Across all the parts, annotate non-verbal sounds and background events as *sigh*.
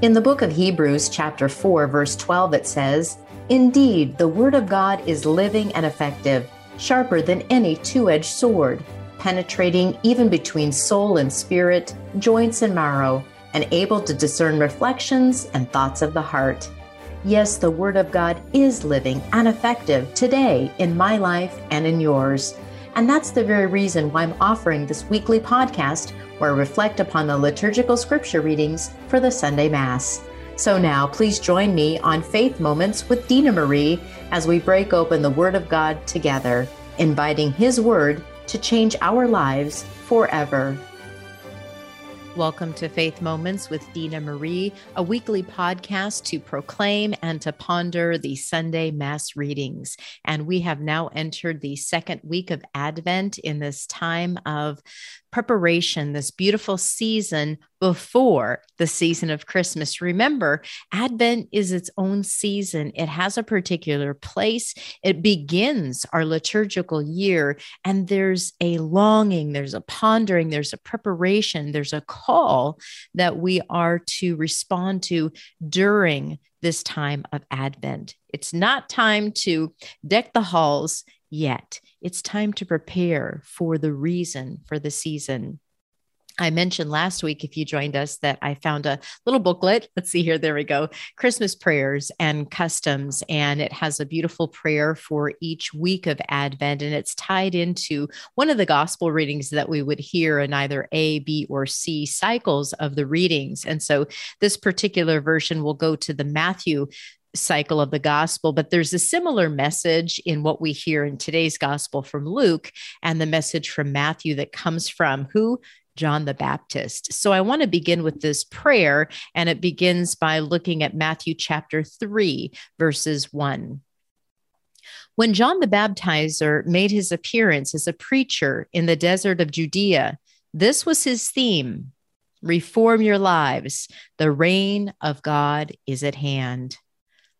In the book of Hebrews, chapter 4, verse 12, it says, Indeed, the word of God is living and effective, sharper than any two edged sword, penetrating even between soul and spirit, joints and marrow, and able to discern reflections and thoughts of the heart. Yes, the Word of God is living and effective today in my life and in yours. And that's the very reason why I'm offering this weekly podcast where I reflect upon the liturgical scripture readings for the Sunday Mass. So now, please join me on Faith Moments with Dina Marie as we break open the Word of God together, inviting His Word to change our lives forever. Welcome to Faith Moments with Dina Marie, a weekly podcast to proclaim and to ponder the Sunday Mass readings. And we have now entered the second week of Advent in this time of preparation, this beautiful season before the season of Christmas. Remember, Advent is its own season, it has a particular place. It begins our liturgical year, and there's a longing, there's a pondering, there's a preparation, there's a call that we are to respond to during this time of Advent. It's not time to deck the halls yet. It's time to prepare for the reason for the season. I mentioned last week, if you joined us, that I found a little booklet. *laughs* Let's see here. There we go. Christmas prayers and customs. And it has a beautiful prayer for each week of Advent. And it's tied into one of the gospel readings that we would hear in either A, B, or C cycles of the readings. And so this particular version will go to the Matthew cycle of the gospel, but there's a similar message in what we hear in today's gospel from Luke and the message from Matthew that comes from who? John the Baptist. So I want to begin with this prayer, and it begins by looking at Matthew chapter 3, verses 1. When John the Baptizer made his appearance as a preacher in the desert of Judea, this was his theme Reform your lives. The reign of God is at hand.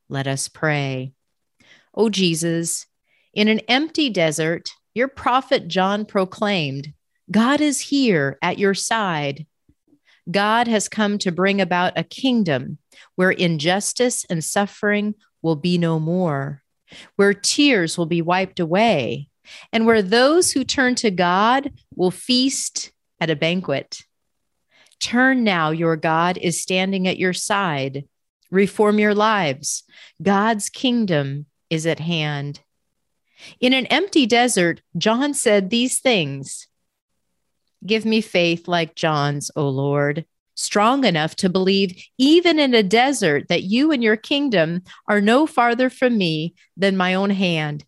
Let us pray. O Jesus, in an empty desert, your prophet John proclaimed, God is here at your side. God has come to bring about a kingdom where injustice and suffering will be no more, where tears will be wiped away, and where those who turn to God will feast at a banquet. Turn now, your God is standing at your side. Reform your lives. God's kingdom is at hand. In an empty desert, John said these things Give me faith like John's, O Lord, strong enough to believe, even in a desert, that you and your kingdom are no farther from me than my own hand.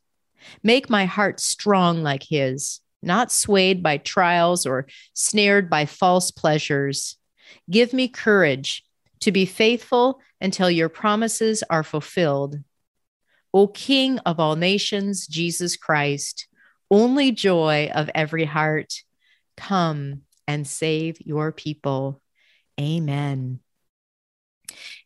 Make my heart strong like his, not swayed by trials or snared by false pleasures. Give me courage to be faithful until your promises are fulfilled. O King of all nations, Jesus Christ, only joy of every heart, come and save your people. Amen.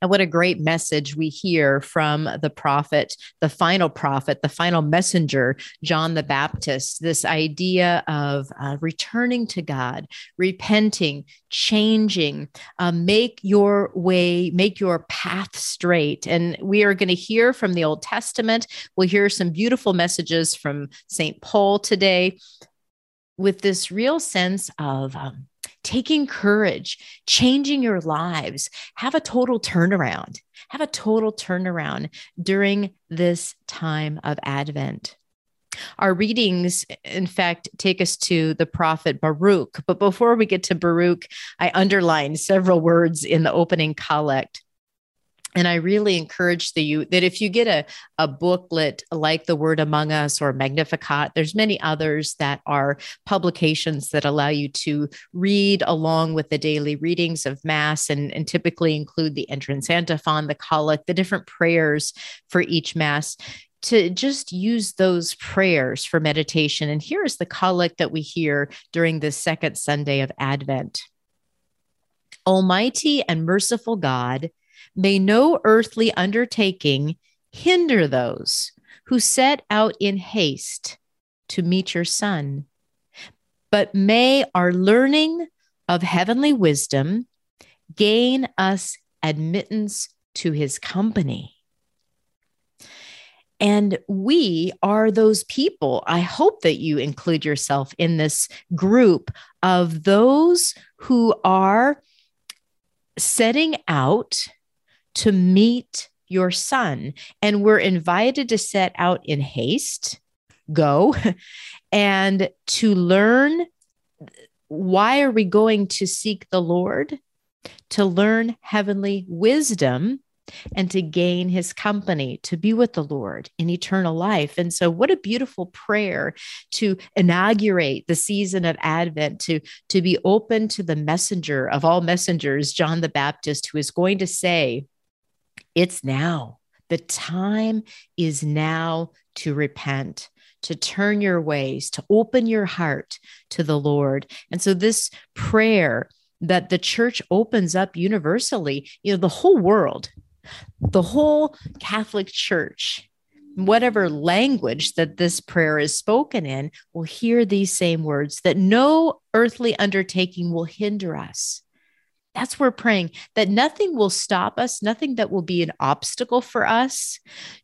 And what a great message we hear from the prophet, the final prophet, the final messenger, John the Baptist. This idea of uh, returning to God, repenting, changing, uh, make your way, make your path straight. And we are going to hear from the Old Testament. We'll hear some beautiful messages from St. Paul today with this real sense of um, taking courage, changing your lives, have a total turnaround, have a total turnaround during this time of Advent. Our readings, in fact, take us to the prophet Baruch. But before we get to Baruch, I underlined several words in the opening collect and I really encourage the you that if you get a, a booklet like The Word Among Us or Magnificat, there's many others that are publications that allow you to read along with the daily readings of Mass and, and typically include the entrance antiphon, the collect, the different prayers for each Mass to just use those prayers for meditation. And here is the collect that we hear during the second Sunday of Advent. Almighty and merciful God, May no earthly undertaking hinder those who set out in haste to meet your Son, but may our learning of heavenly wisdom gain us admittance to his company. And we are those people. I hope that you include yourself in this group of those who are setting out to meet your son. And we're invited to set out in haste, go, *laughs* and to learn why are we going to seek the Lord? To learn heavenly wisdom and to gain his company, to be with the Lord in eternal life. And so, what a beautiful prayer to inaugurate the season of Advent, to, to be open to the messenger of all messengers, John the Baptist, who is going to say, It's now. The time is now to repent to turn your ways, to open your heart to the Lord. And so, this prayer that the church opens up universally, you know, the whole world the whole Catholic Church, whatever language that this prayer is spoken in, will hear these same words that no earthly undertaking will hinder us. That's where we're praying that nothing will stop us, nothing that will be an obstacle for us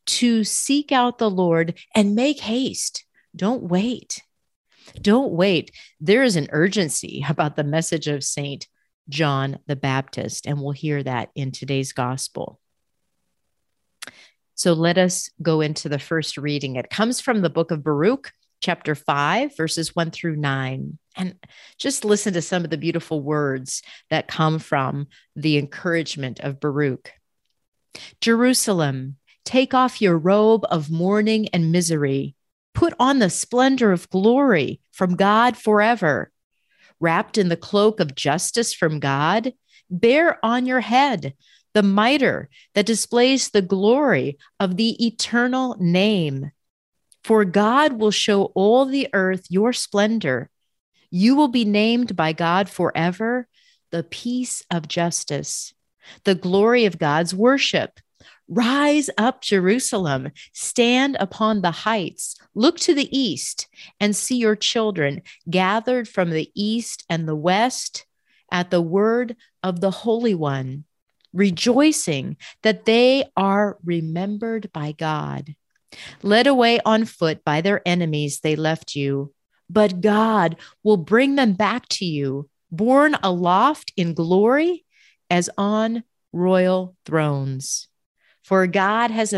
to seek out the Lord and make haste. Don't wait. Don't wait. There is an urgency *laughs* about the message of Saint John the Baptist, and we'll hear that in today's gospel. So let us go into the first reading. It comes from the book of Baruch, chapter 5, verses 1 through 9. And just listen to some of the beautiful words that come from the encouragement of Baruch. Jerusalem, take off your robe of mourning and misery. Put on the splendor of glory from God forever. Wrapped in the cloak of justice from God, bear on your head the mitre that displays the glory of the eternal name. For God will show all the earth your splendor. You will be named by God forever the peace of justice, the glory of God's worship. Rise up, Jerusalem, stand upon the heights, look to the east, and see your children gathered from the east and the west at the word of the Holy One rejoicing that they are remembered by God. Led away on foot by their enemies, they left you, but God will bring them back to you, borne aloft in glory as on royal thrones. For God has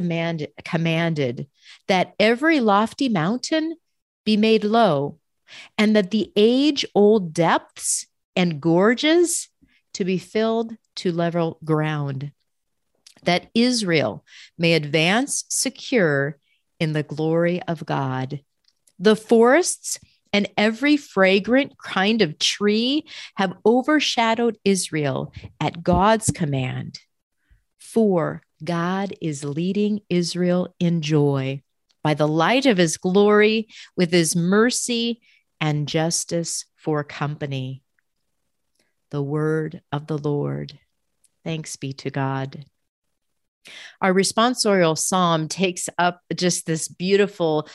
commanded that every lofty mountain be made low, and that the age old depths and gorges to be filled to level ground, that Israel may advance secure in the glory of God. The forests and every fragrant kind of tree have overshadowed Israel at God's command. For God is leading Israel in joy by the light of his glory with his mercy and justice for company the word of the Lord. Thanks be to God. Our responsorial psalm takes up just this beautiful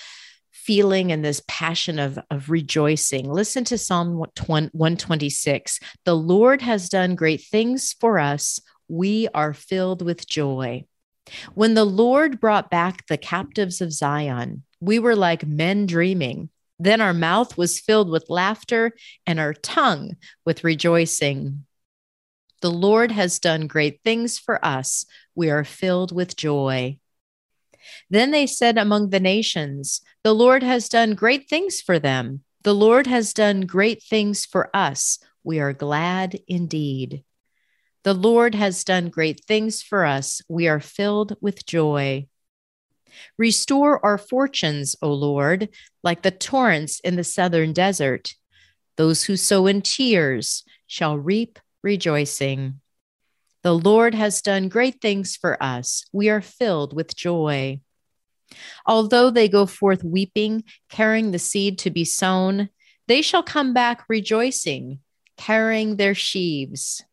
feeling and this passion of, of rejoicing. Listen to Psalm 126. The Lord has done great things for us. We are filled with joy. When the Lord brought back the captives of Zion, we were like men dreaming. Then our mouth was filled with laughter and our tongue with rejoicing. The Lord has done great things for us. We are filled with joy. Then they said among the nations, The Lord has done great things for them. The Lord has done great things for us. We are glad indeed. The Lord has done great things for us. We are filled with joy. Restore our fortunes, O Lord, like the torrents in the southern desert. Those who sow in tears shall reap rejoicing. The Lord has done great things for us. We are filled with joy. Although they go forth weeping, carrying the seed to be sown, they shall come back rejoicing, carrying their sheaves.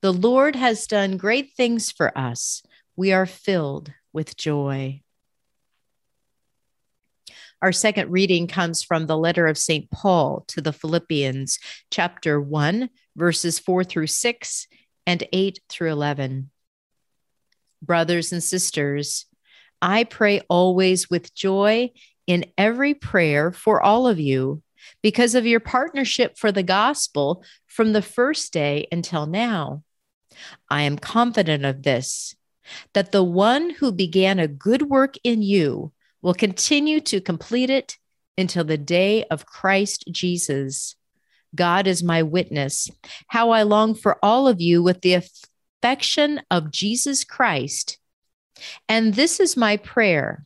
The Lord has done great things for us. We are filled with joy. Our second reading comes from the letter of St. Paul to the Philippians, chapter 1, verses 4 through 6 and 8 through 11. brothers and sisters, I pray always with joy in every prayer for all of you because of your partnership for the gospel from the first day until now. I am confident of this, that the one who began a good work in you will continue to complete it until the day of Christ Jesus. God is my witness, how I long for all of you with the affection of Jesus Christ. And this is my prayer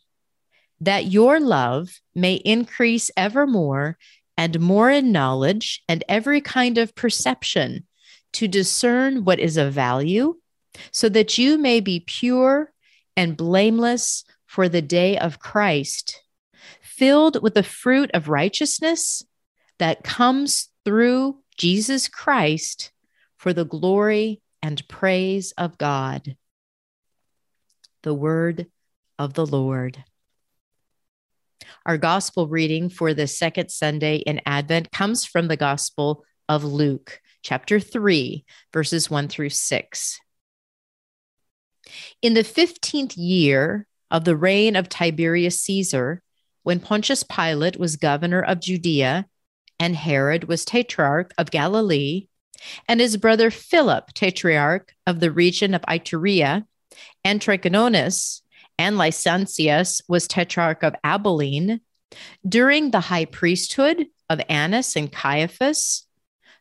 that your love may increase evermore and more in knowledge and every kind of perception to discern what is of value, so that you may be pure and blameless for the day of Christ, filled with the fruit of righteousness that comes through Jesus Christ for the glory and praise of God. The word of the Lord. Our gospel reading for the second Sunday in Advent comes from the Gospel of Luke, chapter 3, verses 1 through 6. In the 15th year of the reign of Tiberius Caesar, when Pontius Pilate was governor of Judea, and Herod was tetrarch of Galilee, and his brother Philip, tetrarch of the region of Iturea, and Trachonitis, and Lysanias was tetrarch of Abilene, during the high priesthood of Annas and Caiaphas,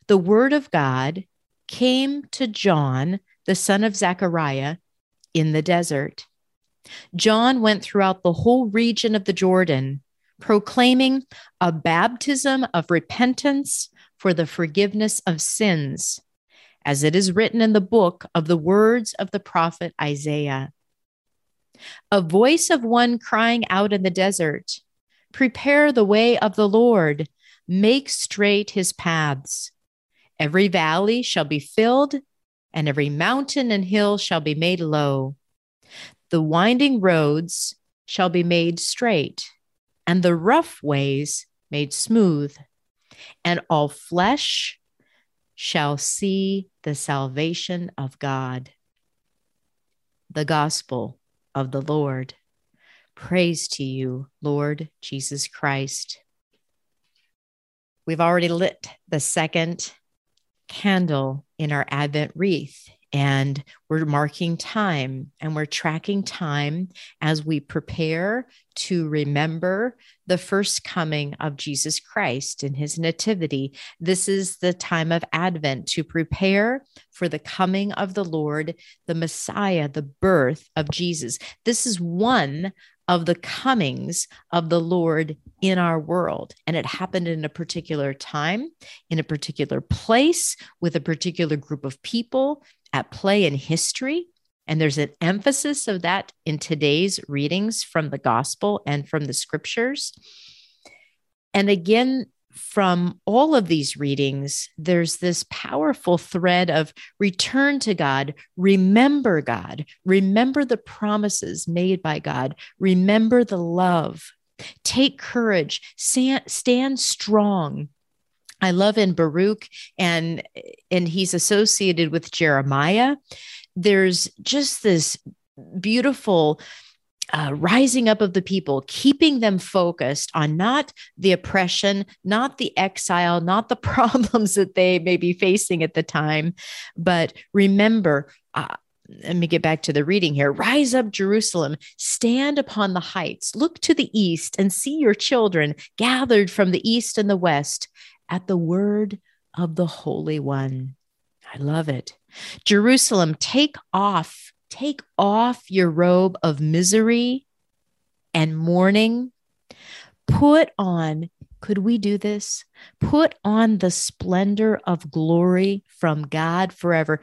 the word of God came to John, the son of Zechariah, in the desert. John went throughout the whole region of the Jordan, proclaiming a baptism of repentance for the forgiveness of sins, as it is written in the book of the words of the prophet Isaiah. A voice of one crying out in the desert, Prepare the way of the Lord, make straight his paths. Every valley shall be filled, and every mountain and hill shall be made low. The winding roads shall be made straight, and the rough ways made smooth, and all flesh shall see the salvation of God. The Gospel of the Lord. Praise to you, Lord Jesus Christ. We've already lit the second candle in our Advent wreath, and we're marking time and we're tracking time as we prepare to remember the first coming of Jesus Christ in his nativity. This is the time of Advent to prepare for the coming of the Lord, the Messiah, the birth of Jesus. This is one of the comings of the Lord in our world. And it happened in a particular time, in a particular place, with a particular group of people at play in history. And there's an emphasis of that in today's readings from the gospel and from the scriptures. And again, from all of these readings, there's this powerful thread of return to God, remember God, remember the promises made by God, remember the love, take courage, stand, strong. I love in Baruch and and he's associated with Jeremiah. There's just this beautiful uh, rising up of the people, keeping them focused on not the oppression, not the exile, not the *laughs* problems that they may be facing at the time, but remember. Uh, let me get back to the reading here. Rise up, Jerusalem, stand upon the heights, look to the east and see your children gathered from the east and the west at the word of the Holy One. I love it. Jerusalem, take off Take off your robe of misery and mourning. Put on, could we do this? Put on the splendor of glory from God forever.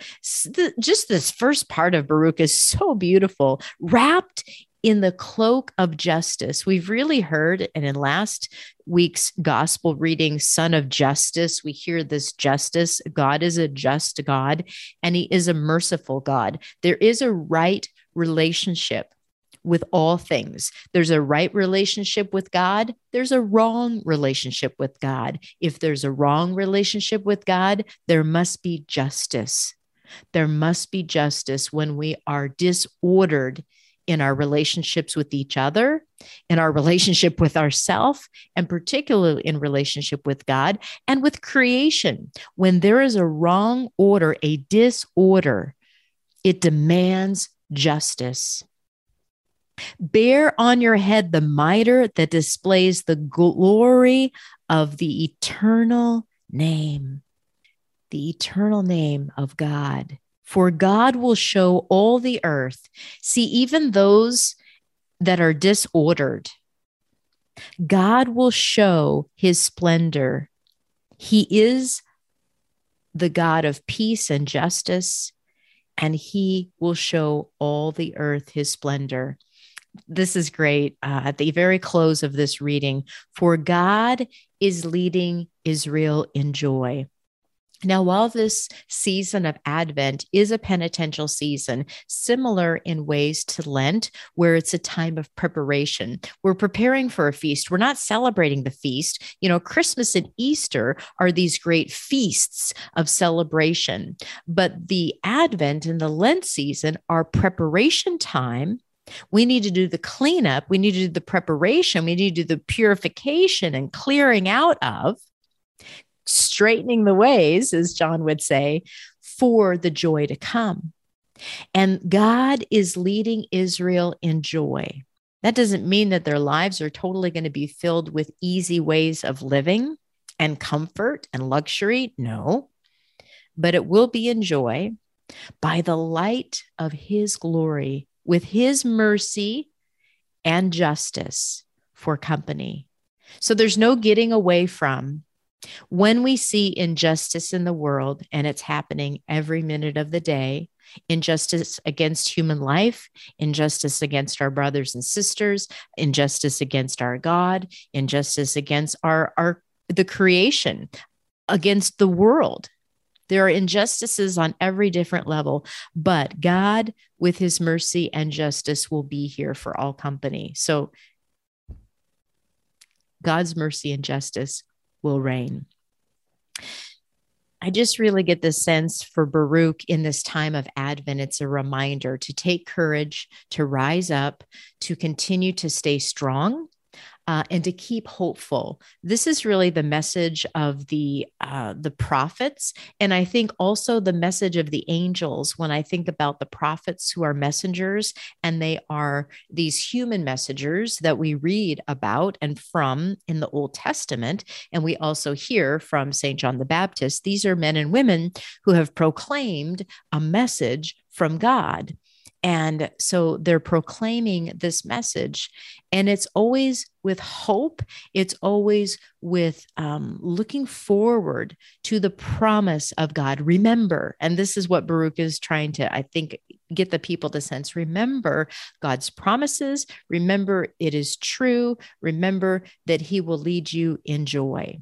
Just this first part of Baruch is so beautiful, wrapped in the cloak of justice. We've really heard, and in last week's gospel reading, Son of Justice, we hear this justice. God is a just God, and He is a merciful God. There is a right relationship with all things. There's a right relationship with God, there's a wrong relationship with God. If there's a wrong relationship with God, there must be justice. There must be justice when we are disordered in our relationships with each other, in our relationship with ourself, and particularly in relationship with God and with creation. When there is a wrong order, a disorder, it demands justice. Bear on your head the mitre that displays the glory of the eternal name, the eternal name of God. For God will show all the earth, see, even those that are disordered. God will show his splendor. He is the God of peace and justice, and he will show all the earth his splendor. This is great. Uh, at the very close of this reading, for God is leading Israel in joy. Now, while this season of Advent is a penitential season, similar in ways to Lent, where it's a time of preparation, we're preparing for a feast. We're not celebrating the feast. You know, Christmas and Easter are these great feasts of celebration, but the Advent and the Lent season are preparation time we need to do the cleanup. We need to do the preparation. We need to do the purification and clearing out of straightening the ways, as John would say, for the joy to come. And God is leading Israel in joy. That doesn't mean that their lives are totally going to be filled with easy ways of living and comfort and luxury. No, but it will be in joy by the light of his glory with his mercy and justice for company. So there's no getting away from when we see injustice in the world, and it's happening every minute of the day, injustice against human life, injustice against our brothers and sisters, injustice against our God, injustice against our, our the creation, against the world. There are injustices on every different level, but God, with his mercy and justice, will be here for all company. So, God's mercy and justice will reign. I just really get the sense for Baruch in this time of Advent. It's a reminder to take courage, to rise up, to continue to stay strong, uh, and to keep hopeful. This is really the message of the uh, the prophets, and I think also the message of the angels. When I think about the prophets who are messengers, and they are these human messengers that we read about and from in the Old Testament, and we also hear from Saint John the Baptist. These are men and women who have proclaimed a message from God. And so they're proclaiming this message. And it's always with hope, it's always with um, looking forward to the promise of God. Remember, and this is what Baruch is trying to, I think, get the people to sense remember God's promises, remember it is true, remember that He will lead you in joy.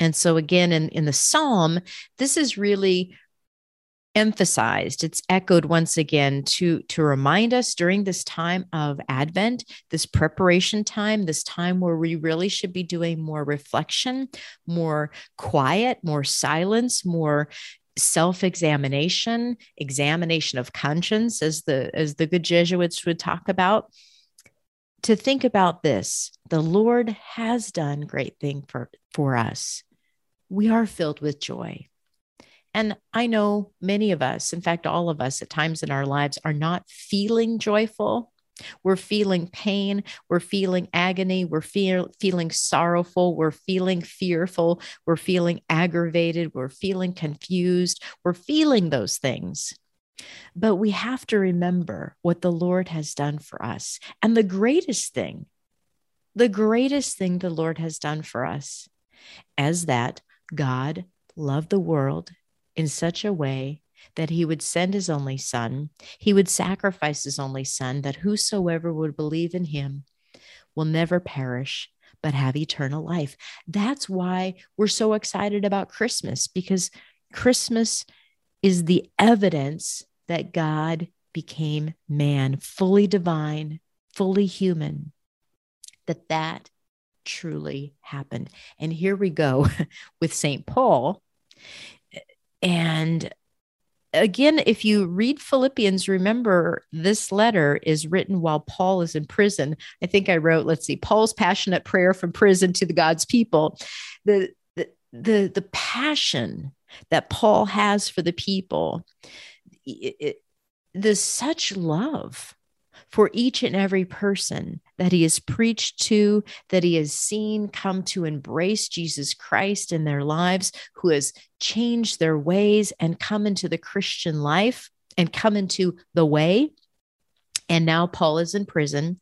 And so, again, in, in the psalm, this is really emphasized it's echoed once again to to remind us during this time of advent this preparation time this time where we really should be doing more reflection more quiet more silence more self-examination examination of conscience as the as the good jesuits would talk about. To think about this the lord has done great thing for for us. We are filled with joy and I know many of us, in fact, all of us at times in our lives, are not feeling joyful. We're feeling pain. We're feeling agony. We're feel, feeling sorrowful. We're feeling fearful. We're feeling aggravated. We're feeling confused. We're feeling those things. But we have to remember what the Lord has done for us. And the greatest thing, the greatest thing the Lord has done for us, is that God loved the world in such a way that he would send his only son, he would sacrifice his only son, that whosoever would believe in him will never perish, but have eternal life. That's why we're so excited about Christmas, because Christmas is the evidence that God became man, fully divine, fully human, that that truly happened. And here we go *laughs* with St. Paul and again, if you read Philippians, remember this letter is written while Paul is in prison. I think I wrote, let's see, Paul's passionate prayer from prison to the God's people. The the the, the passion that Paul has for the people, it, it, such love for each and every person that he has preached to, that he has seen come to embrace Jesus Christ in their lives, who has changed their ways and come into the Christian life and come into the way. And now Paul is in prison.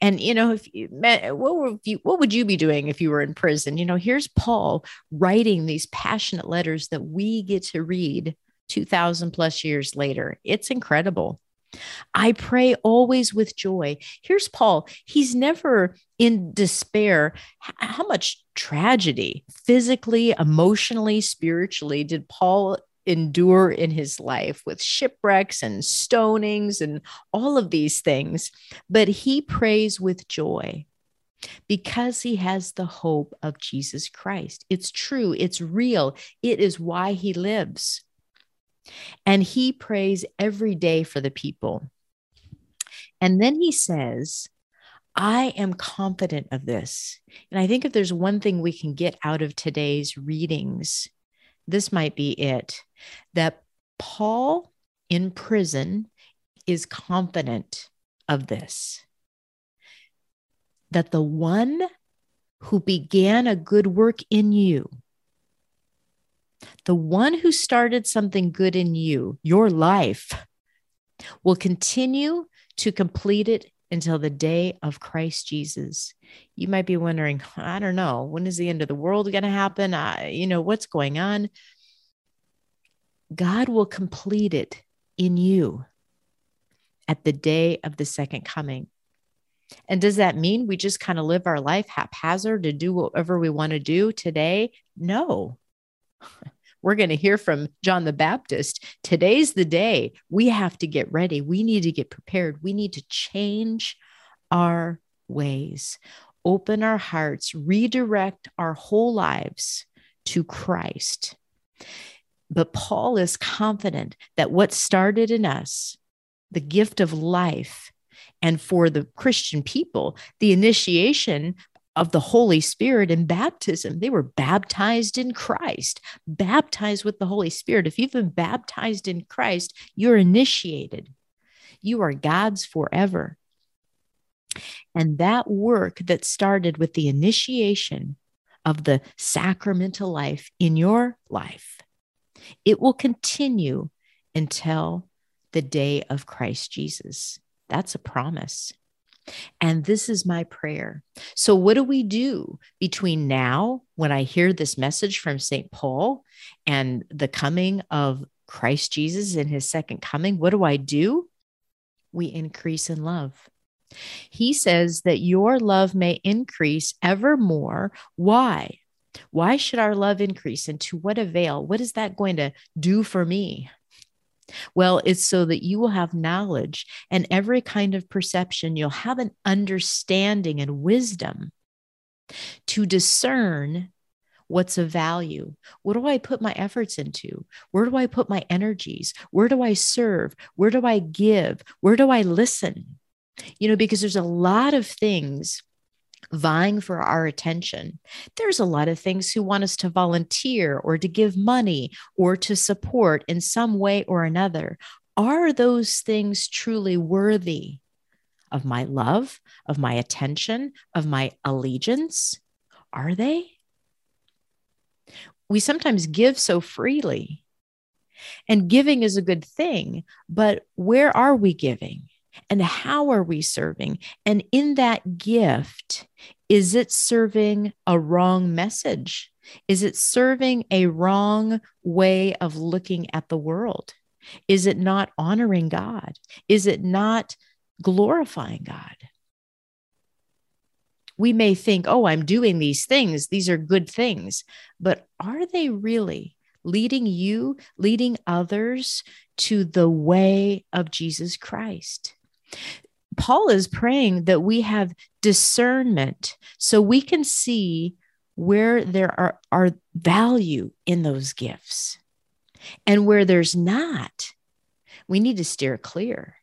And, you know, if you what would you, what would you be doing if you were in prison? You know, here's Paul writing these passionate letters that we get to read 2000 plus years later. It's incredible. I pray always with joy. Here's Paul. He's never in despair. How much tragedy, physically, emotionally, spiritually, did Paul endure in his life with shipwrecks and stonings and all of these things? But he prays with joy because he has the hope of Jesus Christ. It's true, it's real, it is why he lives. And he prays every day for the people. And then he says, I am confident of this. And I think if there's one thing we can get out of today's readings, this might be it that Paul in prison is confident of this. That the one who began a good work in you the one who started something good in you, your life, will continue to complete it until the day of Christ Jesus. You might be wondering, I don't know, when is the end of the world going to happen? I, you know, what's going on? God will complete it in you at the day of the second coming. And does that mean we just kind of live our life haphazard to do whatever we want to do today? No. We're going to hear from John the Baptist. Today's the day. We have to get ready. We need to get prepared. We need to change our ways, open our hearts, redirect our whole lives to Christ. But Paul is confident that what started in us, the gift of life, and for the Christian people, the initiation of the Holy Spirit in baptism. They were baptized in Christ, baptized with the Holy Spirit. If you've been baptized in Christ, you're initiated. You are God's forever. And that work that started with the initiation of the sacramental life in your life, it will continue until the day of Christ Jesus. That's a promise. And this is my prayer. So, what do we do between now, when I hear this message from St. Paul, and the coming of Christ Jesus in his second coming? What do I do? We increase in love. He says that your love may increase evermore. Why? Why should our love increase and to what avail? What is that going to do for me? Well, it's so that you will have knowledge and every kind of perception. You'll have an understanding and wisdom to discern what's of value. What do I put my efforts into? Where do I put my energies? Where do I serve? Where do I give? Where do I listen? You know, because there's a lot of things vying for our attention. There's a lot of things who want us to volunteer or to give money or to support in some way or another. Are those things truly worthy of my love, of my attention, of my allegiance? Are they? We sometimes give so freely. And giving is a good thing, but where are we giving? And how are we serving? And in that gift, is it serving a wrong message? Is it serving a wrong way of looking at the world? Is it not honoring God? Is it not glorifying God? We may think, oh, I'm doing these things. These are good things. But are they really leading you, leading others to the way of Jesus Christ? Paul is praying that we have discernment so we can see where there are, are value in those gifts. And where there's not, we need to steer clear.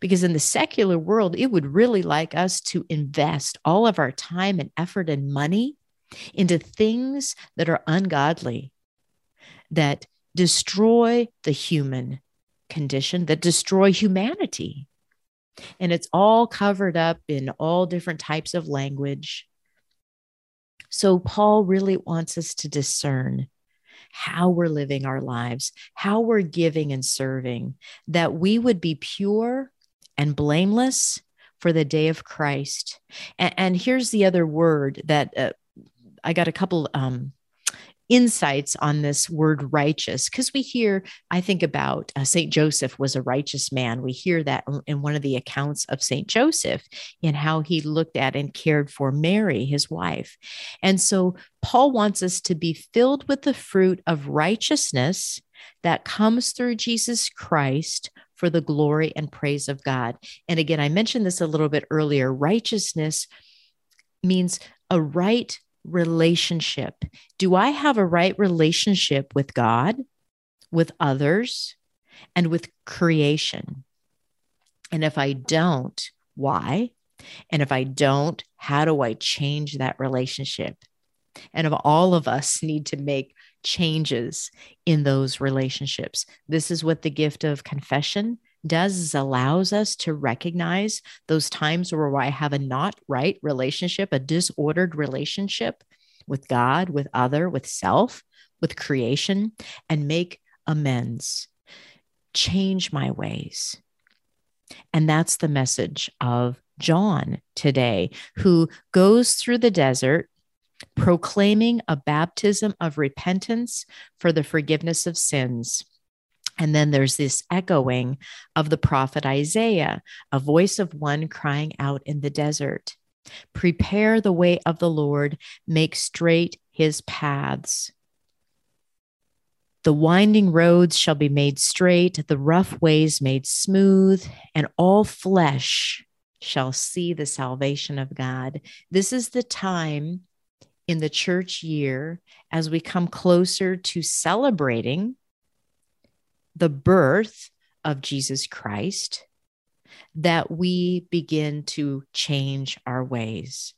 Because in the secular world, it would really like us to invest all of our time and effort and money into things that are ungodly, that destroy the human condition, that destroy humanity. And it's all covered up in all different types of language. So, Paul really wants us to discern how we're living our lives, how we're giving and serving, that we would be pure and blameless for the day of Christ. And, and here's the other word that uh, I got a couple um, insights on this word righteous because we hear i think about uh, saint joseph was a righteous man. We hear that in one of the accounts of saint joseph in how he looked at and cared for mary his wife. And so paul wants us to be filled with the fruit of righteousness that comes through jesus christ for the glory and praise of god. And again i mentioned this a little bit earlier. Righteousness means a right relationship. Do I have a right relationship with God, with others, and with creation? And if I don't, why? And if I don't, how do I change that relationship? And if all of us *laughs* need to make changes in those relationships, this is what the gift of confession does is allows us to recognize those times where I have a not right relationship, a disordered relationship with God, with other, with self, with creation, and make amends. Change my ways. And that's the message of John today, who goes through the desert proclaiming a baptism of repentance for the forgiveness of sins. And then there's this echoing of the prophet Isaiah, a voice of one crying out in the desert Prepare the way of the Lord, make straight his paths. The winding roads shall be made straight, the rough ways made smooth, and all flesh shall see the salvation of God. This is the time in the church year as we come closer to celebrating the birth of Jesus Christ that we begin to change our ways.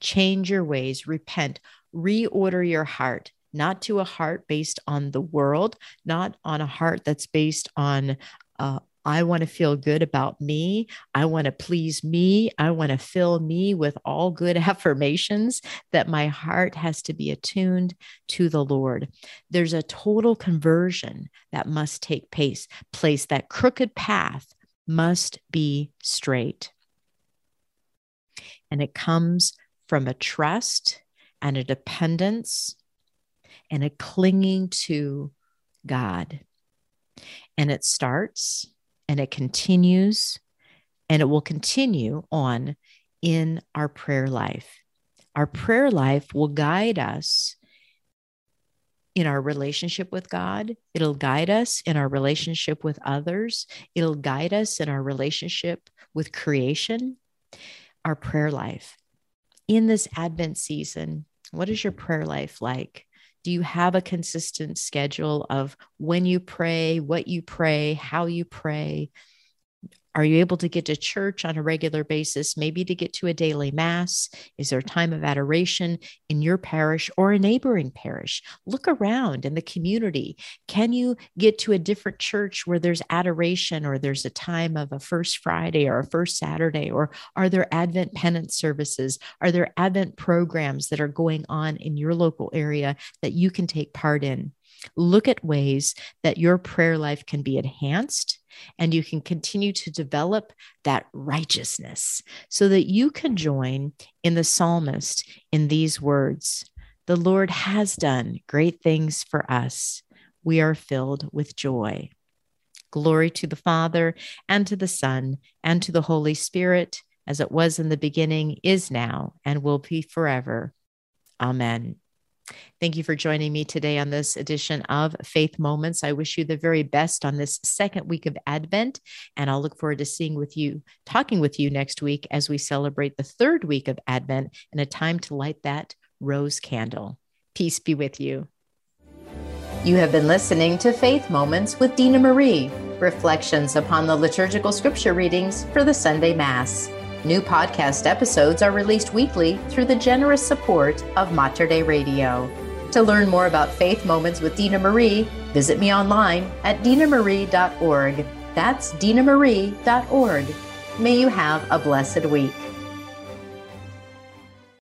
Change your ways, repent, reorder your heart, not to a heart based on the world, not on a heart that's based on uh, I want to feel good about me. I want to please me. I want to fill me with all good *laughs* affirmations that my heart has to be attuned to the Lord. There's a total conversion that must take place, place that crooked path must be straight. And it comes from a trust and a dependence and a clinging to God. And it starts and it continues and it will continue on in our prayer life. Our prayer life will guide us in our relationship with God. It'll guide us in our relationship with others. It'll guide us in our relationship with creation, our prayer life. In this Advent season, what is your prayer life like? Do you have a consistent schedule of when you pray, what you pray, how you pray? Are you able to get to church on a regular basis, maybe to get to a daily mass? Is there a time of adoration in your parish or a neighboring parish? Look around in the community. Can you get to a different church where there's adoration or there's a time of a first Friday or a first Saturday? Or are there Advent penance services? Are there Advent programs that are going on in your local area that you can take part in? Look at ways that your prayer life can be enhanced and you can continue to develop that righteousness so that you can join in the psalmist in these words The Lord has done great things for us. We are filled with joy. Glory to the Father, and to the Son, and to the Holy Spirit, as it was in the beginning, is now, and will be forever. Amen. Thank you for joining me today on this edition of Faith Moments. I wish you the very best on this second week of Advent, and I'll look forward to seeing with you, talking with you next week as we celebrate the third week of Advent and a time to light that rose candle. Peace be with you. You have been listening to Faith Moments with Dina Marie, reflections upon the liturgical scripture readings for the Sunday Mass. New podcast episodes are released weekly through the generous support of Mater Dei Radio. To learn more about Faith Moments with Dina Marie, visit me online at dinamarie.org. That's dinamarie.org. May you have a blessed week.